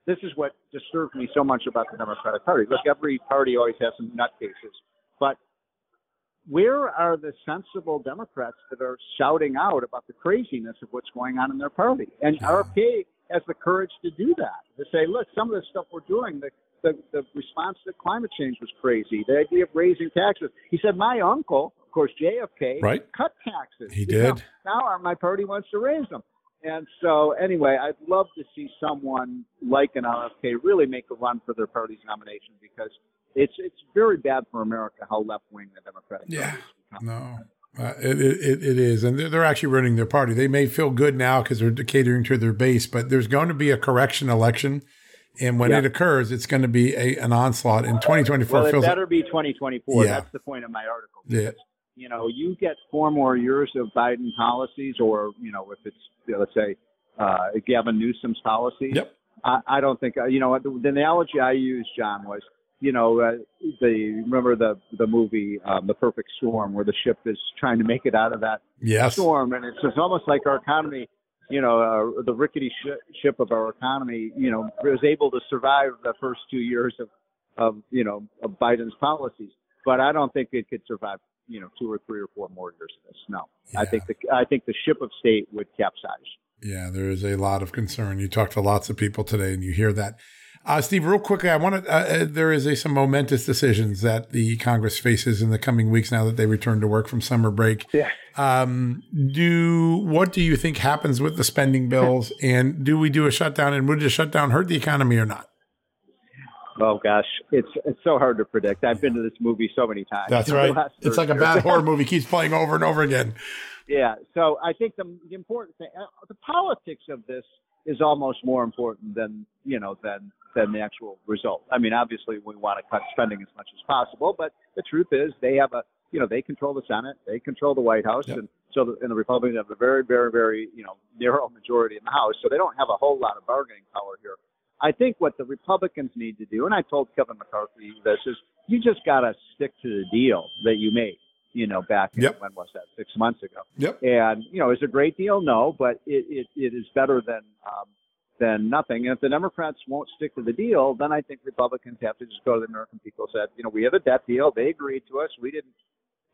This is what disturbed me so much about the Democratic Party. Look, every party always has some nutcases, but where are the sensible Democrats that are shouting out about the craziness of what's going on in their party? And yeah. RFK has the courage to do that, to say, look, some of the stuff we're doing, the, the, the response to climate change was crazy. The idea of raising taxes. He said, my uncle, of course, JFK, right. cut taxes. He did. Now, now my party wants to raise them. And so, anyway, I'd love to see someone like an RFK really make a run for their party's nomination because it's it's very bad for America how left wing the Democratic yeah. Party No. Uh, it, it, it is. And they're, they're actually running their party. They may feel good now because they're catering to their base, but there's going to be a correction election. And when yeah. it occurs, it's going to be a, an onslaught in 2024. Well, it better like, be 2024. Yeah. That's the point of my article. Because, yeah. You know, you get four more years of Biden policies, or, you know, if it's, let's say, uh, Gavin Newsom's policies. Yep. I, I don't think, uh, you know, the, the analogy I used, John, was you know, uh, the remember the the movie um, The Perfect Storm, where the ship is trying to make it out of that yes. storm, and it's, it's almost like our economy. You know, uh, the rickety sh- ship of our economy, you know, was able to survive the first two years of, of you know, of Biden's policies. But I don't think it could survive, you know, two or three or four more years of this. No, yeah. I think the I think the ship of state would capsize. Yeah, there is a lot of concern. You talk to lots of people today, and you hear that. Uh, Steve, real quickly, I want to. Uh, uh, there is a, some momentous decisions that the Congress faces in the coming weeks now that they return to work from summer break. Yeah. Um, do what do you think happens with the spending bills, *laughs* and do we do a shutdown? And would a shutdown hurt the economy or not? Oh gosh, it's it's so hard to predict. I've been to this movie so many times. That's *laughs* right. It's like a bad horror movie *laughs* keeps playing over and over again. Yeah. So I think the, the important thing, uh, the politics of this is almost more important than you know than than the actual result. I mean, obviously we want to cut spending as much as possible, but the truth is they have a you know they control the Senate, they control the White House, yep. and so the, and the Republicans have a very very very you know narrow majority in the House, so they don't have a whole lot of bargaining power here. I think what the Republicans need to do, and I told Kevin McCarthy this, is you just got to stick to the deal that you made you know, back yep. when was that? Six months ago. Yep. And you know, is a great deal? No, but it, it, it is better than um, than nothing. And if the Democrats won't stick to the deal, then I think Republicans have to just go to the American people and said, you know, we have a debt deal. They agreed to us. We didn't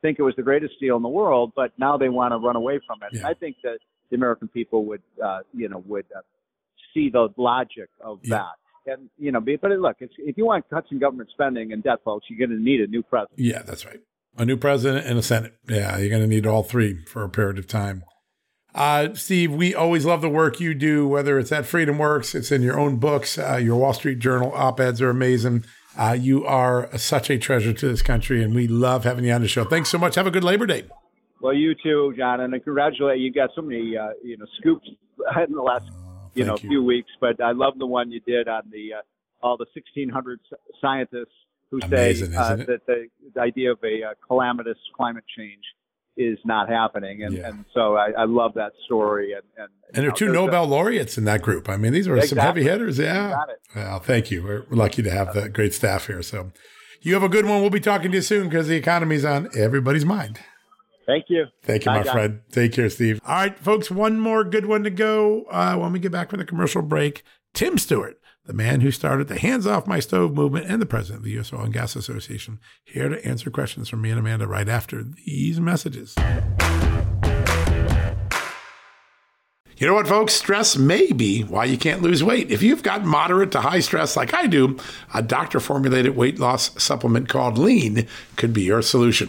think it was the greatest deal in the world, but now they want to run away from it. Yeah. I think that the American people would, uh, you know, would uh, see the logic of yeah. that. And you know, but look, it's, if you want cuts in government spending and debt, folks, you're going to need a new president. Yeah, that's right. A new president and a Senate. Yeah, you're going to need all three for a period of time. Uh, Steve, we always love the work you do, whether it's at Freedom Works, it's in your own books, uh, your Wall Street Journal op eds are amazing. Uh, you are such a treasure to this country, and we love having you on the show. Thanks so much. Have a good Labor Day. Well, you too, John, and I congratulate you. Got so many, uh, you know, scoops *laughs* in the last, you know, you. few weeks. But I love the one you did on the uh, all the 1,600 scientists who Amazing, say uh, that the, the, idea of a calamitous climate change is not happening. And, yeah. and so I, I, love that story. And, and, and there are two Nobel laureates in that group. I mean, these are exactly. some heavy hitters. Yeah. Well, thank you. We're lucky to have the great staff here. So you have a good one. We'll be talking to you soon because the economy's on everybody's mind. Thank you. Thank you, Bye, my friend. Take care, Steve. All right, folks, one more good one to go uh, when we get back from the commercial break. Tim Stewart the man who started the Hands Off My Stove movement and the president of the U.S. Oil and Gas Association, here to answer questions from me and Amanda right after these messages. You know what, folks? Stress may be why you can't lose weight. If you've got moderate to high stress like I do, a doctor formulated weight loss supplement called Lean could be your solution.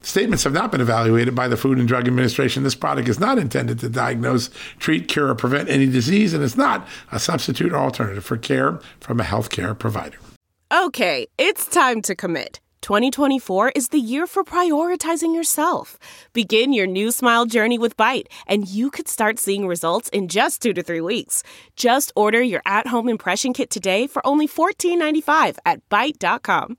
Statements have not been evaluated by the Food and Drug Administration. This product is not intended to diagnose, treat, cure, or prevent any disease, and it's not a substitute or alternative for care from a healthcare provider. Okay, it's time to commit. 2024 is the year for prioritizing yourself. Begin your new smile journey with Byte, and you could start seeing results in just two to three weeks. Just order your at home impression kit today for only $14.95 at Byte.com.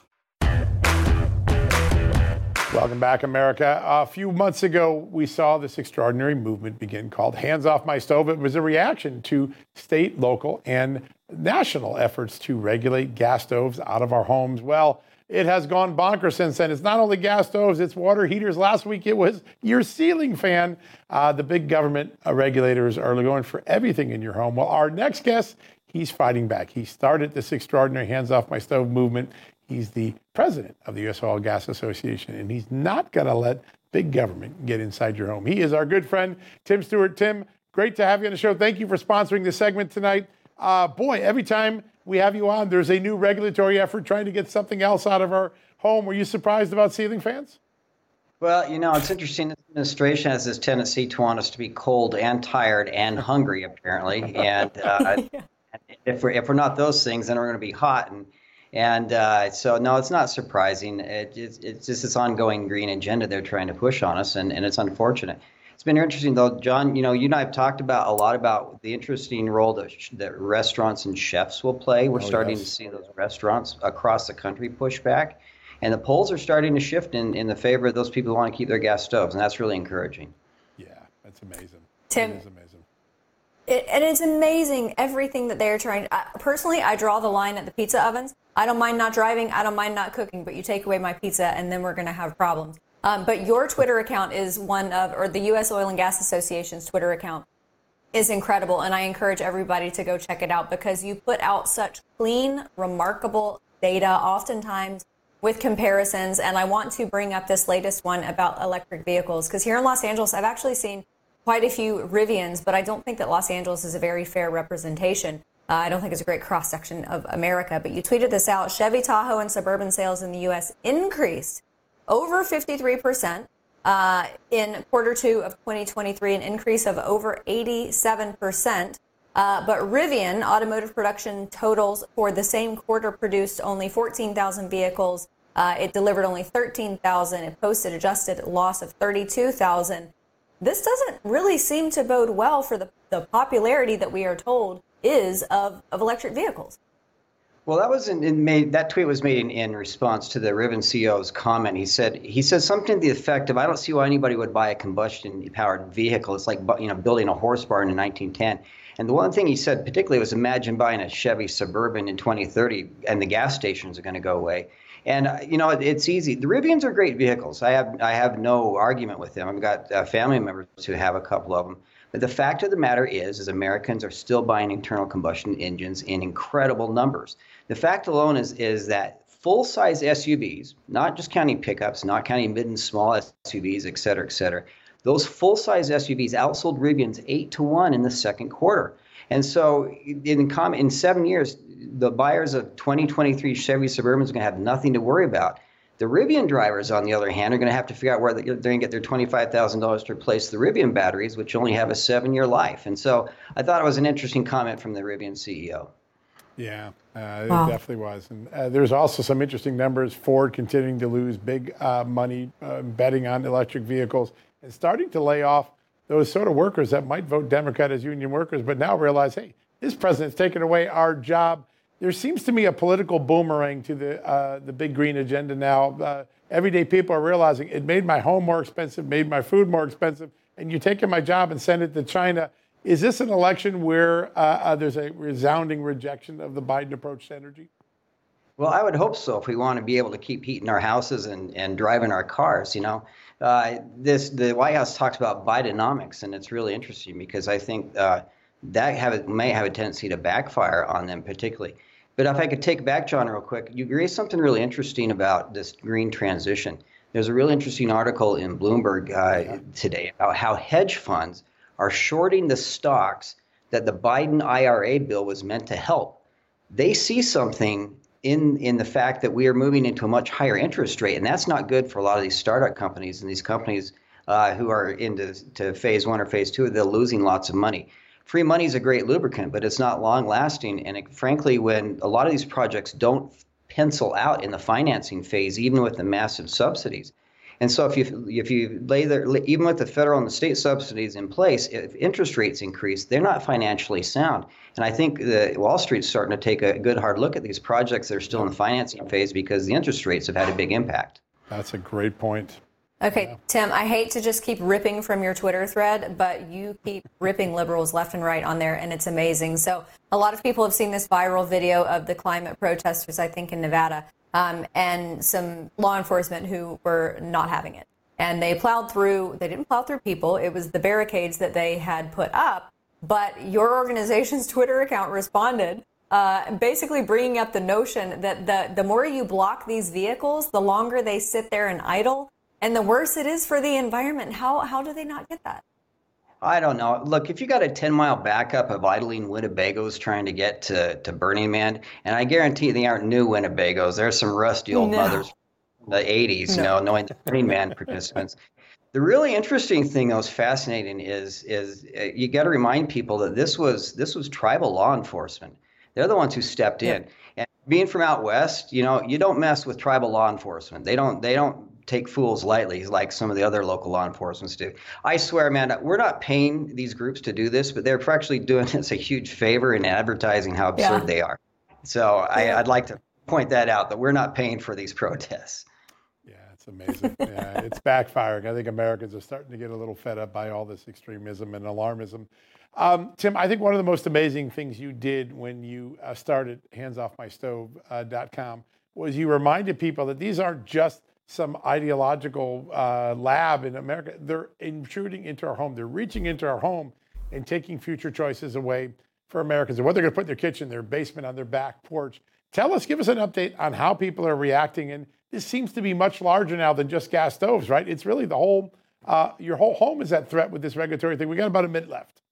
Welcome back, America. A few months ago, we saw this extraordinary movement begin called Hands Off My Stove. It was a reaction to state, local, and national efforts to regulate gas stoves out of our homes. Well, it has gone bonkers since then. It's not only gas stoves, it's water heaters. Last week it was your ceiling fan. Uh, the big government uh, regulators are going for everything in your home. Well, our next guest, he's fighting back. He started this extraordinary hands off my stove movement. He's the president of the U.S. Oil Gas Association, and he's not going to let big government get inside your home. He is our good friend, Tim Stewart. Tim, great to have you on the show. Thank you for sponsoring this segment tonight. Uh, boy, every time we have you on, there's a new regulatory effort trying to get something else out of our home. Were you surprised about ceiling fans? Well, you know, it's interesting. This administration has this tendency to want us to be cold and tired and hungry, apparently. And uh, *laughs* yeah. if we're if we're not those things, then we're going to be hot. And and uh, so, no, it's not surprising. It, it's, it's just this ongoing green agenda they're trying to push on us, and, and it's unfortunate. It's been interesting, though, John. You know, you and I have talked about a lot about the interesting role that, that restaurants and chefs will play. We're oh, starting yes. to see those restaurants across the country push back, and the polls are starting to shift in, in the favor of those people who want to keep their gas stoves, and that's really encouraging. Yeah, that's amazing. Tim, amazing. It, and it's amazing everything that they're trying. I, personally, I draw the line at the pizza ovens. I don't mind not driving. I don't mind not cooking, but you take away my pizza, and then we're going to have problems. Um, but your Twitter account is one of, or the U.S. Oil and Gas Association's Twitter account is incredible, and I encourage everybody to go check it out because you put out such clean, remarkable data, oftentimes with comparisons. And I want to bring up this latest one about electric vehicles because here in Los Angeles, I've actually seen quite a few Rivians, but I don't think that Los Angeles is a very fair representation. Uh, I don't think it's a great cross section of America, but you tweeted this out. Chevy Tahoe and Suburban sales in the U.S. increased over 53% uh, in quarter two of 2023, an increase of over 87%. Uh, but Rivian automotive production totals for the same quarter produced only 14,000 vehicles. Uh, it delivered only 13,000. It posted adjusted loss of 32,000. This doesn't really seem to bode well for the, the popularity that we are told is of, of electric vehicles. Well, that was in, in made that tweet was made in, in response to the Rivian CEO's comment. He said he said something to the effect of, "I don't see why anybody would buy a combustion-powered vehicle. It's like you know building a horse barn in 1910." And the one thing he said particularly was, "Imagine buying a Chevy Suburban in 2030, and the gas stations are going to go away." And uh, you know, it, it's easy. The Rivians are great vehicles. I have I have no argument with them. I've got uh, family members who have a couple of them. The fact of the matter is, is Americans are still buying internal combustion engines in incredible numbers. The fact alone is, is that full-size SUVs, not just counting pickups, not counting mid and small SUVs, et cetera, et cetera, those full-size SUVs outsold Rivians eight to one in the second quarter. And so, in com- in seven years, the buyers of 2023 Chevy Suburbans are going to have nothing to worry about. The Rivian drivers, on the other hand, are going to have to figure out where they're going to get their $25,000 to replace the Rivian batteries, which only have a seven year life. And so I thought it was an interesting comment from the Rivian CEO. Yeah, uh, wow. it definitely was. And uh, there's also some interesting numbers. Ford continuing to lose big uh, money uh, betting on electric vehicles and starting to lay off those sort of workers that might vote Democrat as union workers, but now realize, hey, this president's taken away our job there seems to me a political boomerang to the uh, the big green agenda now. Uh, everyday people are realizing it made my home more expensive, made my food more expensive, and you're taking my job and send it to China. Is this an election where uh, uh there's a resounding rejection of the Biden approach to energy? Well, I would hope so if we want to be able to keep heating our houses and, and driving our cars. You know, uh, this the White House talks about Bidenomics, and it's really interesting because I think uh, that have, may have a tendency to backfire on them, particularly. But if I could take back, John, real quick, you raised something really interesting about this green transition. There's a really interesting article in Bloomberg uh, today about how hedge funds are shorting the stocks that the Biden IRA bill was meant to help. They see something in in the fact that we are moving into a much higher interest rate, and that's not good for a lot of these startup companies and these companies uh, who are into to phase one or phase two. They're losing lots of money free money is a great lubricant, but it's not long lasting. And it, frankly, when a lot of these projects don't pencil out in the financing phase, even with the massive subsidies. And so if you if you lay there, even with the federal and the state subsidies in place, if interest rates increase, they're not financially sound. And I think the Wall Street's starting to take a good hard look at these projects that are still in the financing phase because the interest rates have had a big impact. That's a great point. Okay, yeah. Tim, I hate to just keep ripping from your Twitter thread, but you keep ripping liberals left and right on there, and it's amazing. So, a lot of people have seen this viral video of the climate protesters, I think, in Nevada, um, and some law enforcement who were not having it. And they plowed through, they didn't plow through people, it was the barricades that they had put up. But your organization's *laughs* Twitter account responded uh, basically bringing up the notion that the, the more you block these vehicles, the longer they sit there and idle, and the worse it is for the environment. How how do they not get that? I don't know. Look, if you got a 10 mile backup of idling Winnebagos trying to get to, to Burning Man, and I guarantee they aren't new Winnebagos, there's some rusty old no. mothers from the 80s, no. you know, knowing the Burning Man *laughs* participants. The really interesting thing that was fascinating is is uh, you got to remind people that this was this was tribal law enforcement. They're the ones who stepped yeah. in. And being from out west, you know, you don't mess with tribal law enforcement. They don't they don't take fools lightly like some of the other local law enforcement do. I swear, man, we're not paying these groups to do this, but they're actually doing *laughs* us a huge favor in advertising how absurd yeah. they are. So I, I'd like to point that out that we're not paying for these *laughs* protests. Yeah, it's amazing. yeah, it's backfiring. I think Americans are starting to get a little fed up by all this extremism and alarmism. Um, Tim, I think one of the most amazing things you did when you uh, started handsoffmystove.com uh, was you reminded people that these aren't just some ideological uh, lab in America. They're intruding into our home. They're reaching into our home and taking future choices away for Americans and what they're going to put in their kitchen, their basement, on their back porch. Tell us, give us an update on how people are reacting. And this seems to be much larger now than just gas stoves, right? It's really the whole, uh, your whole home is at threat with this regulatory thing. We got about a minute left.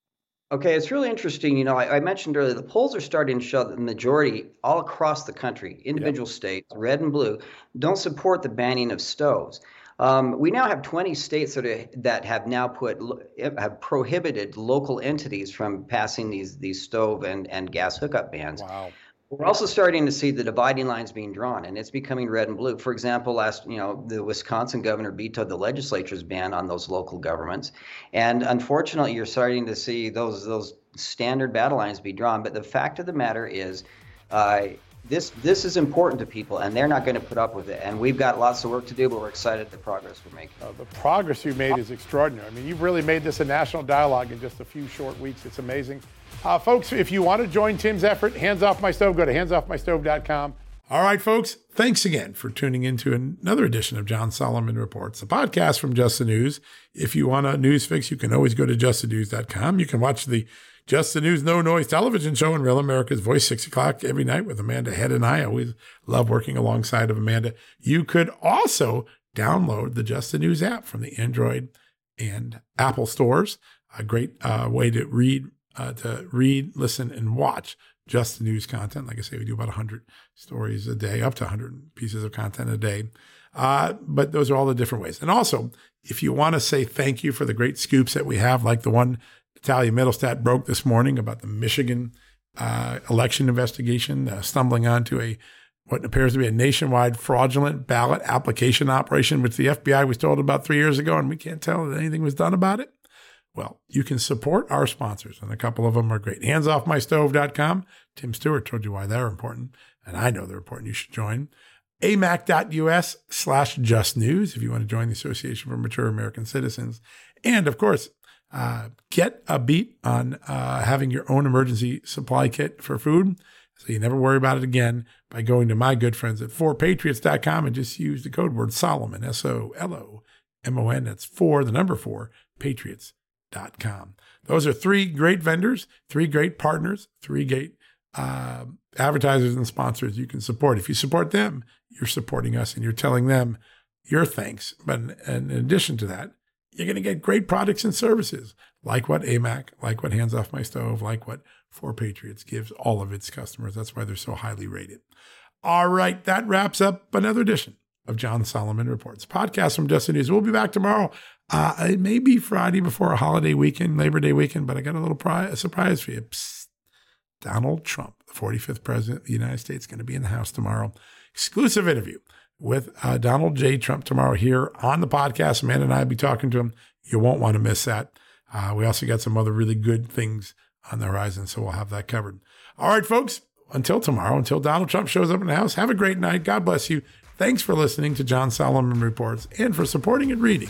Okay, it's really interesting. You know, I, I, mentioned earlier the polls are starting to show that the majority all across the country, individual yep. states, red and blue, don't support the banning of stoves. Um, we now have 20 states that, are, that have now put have prohibited local entities from passing these these stove and, and gas hookup bans. Wow. We're also starting to see the dividing lines being drawn, and it's becoming red and blue. For example, last you know the Wisconsin governor vetoed the legislature's ban on those local governments, and unfortunately, you're starting to see those those standard battle lines be drawn. But the fact of the matter is, uh, this this is important to people, and they're not going to put up with it. And we've got lots of work to do, but we're excited at the progress we're making. Uh, the progress you made is extraordinary. I mean, you've really made this a national dialogue in just a few short weeks. It's amazing. Uh, folks, if you want to join Tim's effort, Hands Off My Stove, go to handsoffmystove.com. All right, folks, thanks again for tuning in to another edition of John Solomon Reports, a podcast from Just the News. If you want a news fix, you can always go to justthenews.com. You can watch the Just the News No Noise television show in Real America's Voice, 6 o'clock every night with Amanda Head and I. Always love working alongside of Amanda. You could also download the Just the News app from the Android and Apple stores. A great uh, way to read uh, to read, listen, and watch just the news content. Like I say, we do about 100 stories a day, up to 100 pieces of content a day. Uh, but those are all the different ways. And also, if you want to say thank you for the great scoops that we have, like the one Natalia Mittelstadt broke this morning about the Michigan uh, election investigation, uh, stumbling onto a what appears to be a nationwide fraudulent ballot application operation, which the FBI was told about three years ago, and we can't tell that anything was done about it. Well, you can support our sponsors, and a couple of them are great. Handsoffmystove.com. Tim Stewart told you why they're important, and I know they're important. You should join. AMAC.us slash just news if you want to join the Association for Mature American Citizens. And of course, uh, get a beat on uh, having your own emergency supply kit for food so you never worry about it again by going to my good friends at 4patriots.com and just use the code word Solomon, S O L O M O N. That's four, the number four, patriots.com. Those are three great vendors, three great partners, three great uh, advertisers and sponsors you can support. If you support them, you're supporting us and you're telling them your thanks. But in, in addition to that, you're going to get great products and services like what AMAC, like what Hands Off My Stove, like what 4Patriots gives all of its customers. That's why they're so highly rated. All right, that wraps up another edition of John Solomon Reports, podcast from Just News. We'll be back tomorrow. Uh, it may be Friday before a holiday weekend, Labor Day weekend, but I got a little pri- surprise for you. Psst. Donald Trump, the 45th president of the United States, going to be in the House tomorrow. Exclusive interview with uh, Donald J. Trump tomorrow here on the podcast. Amanda and I will be talking to him. You won't want to miss that. Uh, we also got some other really good things on the horizon, so we'll have that covered. All right, folks, until tomorrow, until Donald Trump shows up in the house, have a great night. God bless you. Thanks for listening to John Solomon Reports and for supporting and reading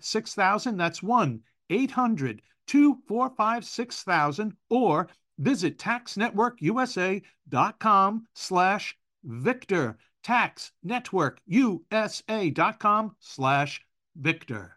6000. That's 1 800 245 6000 or visit taxnetworkusa.com slash victor taxnetworkusa.com slash victor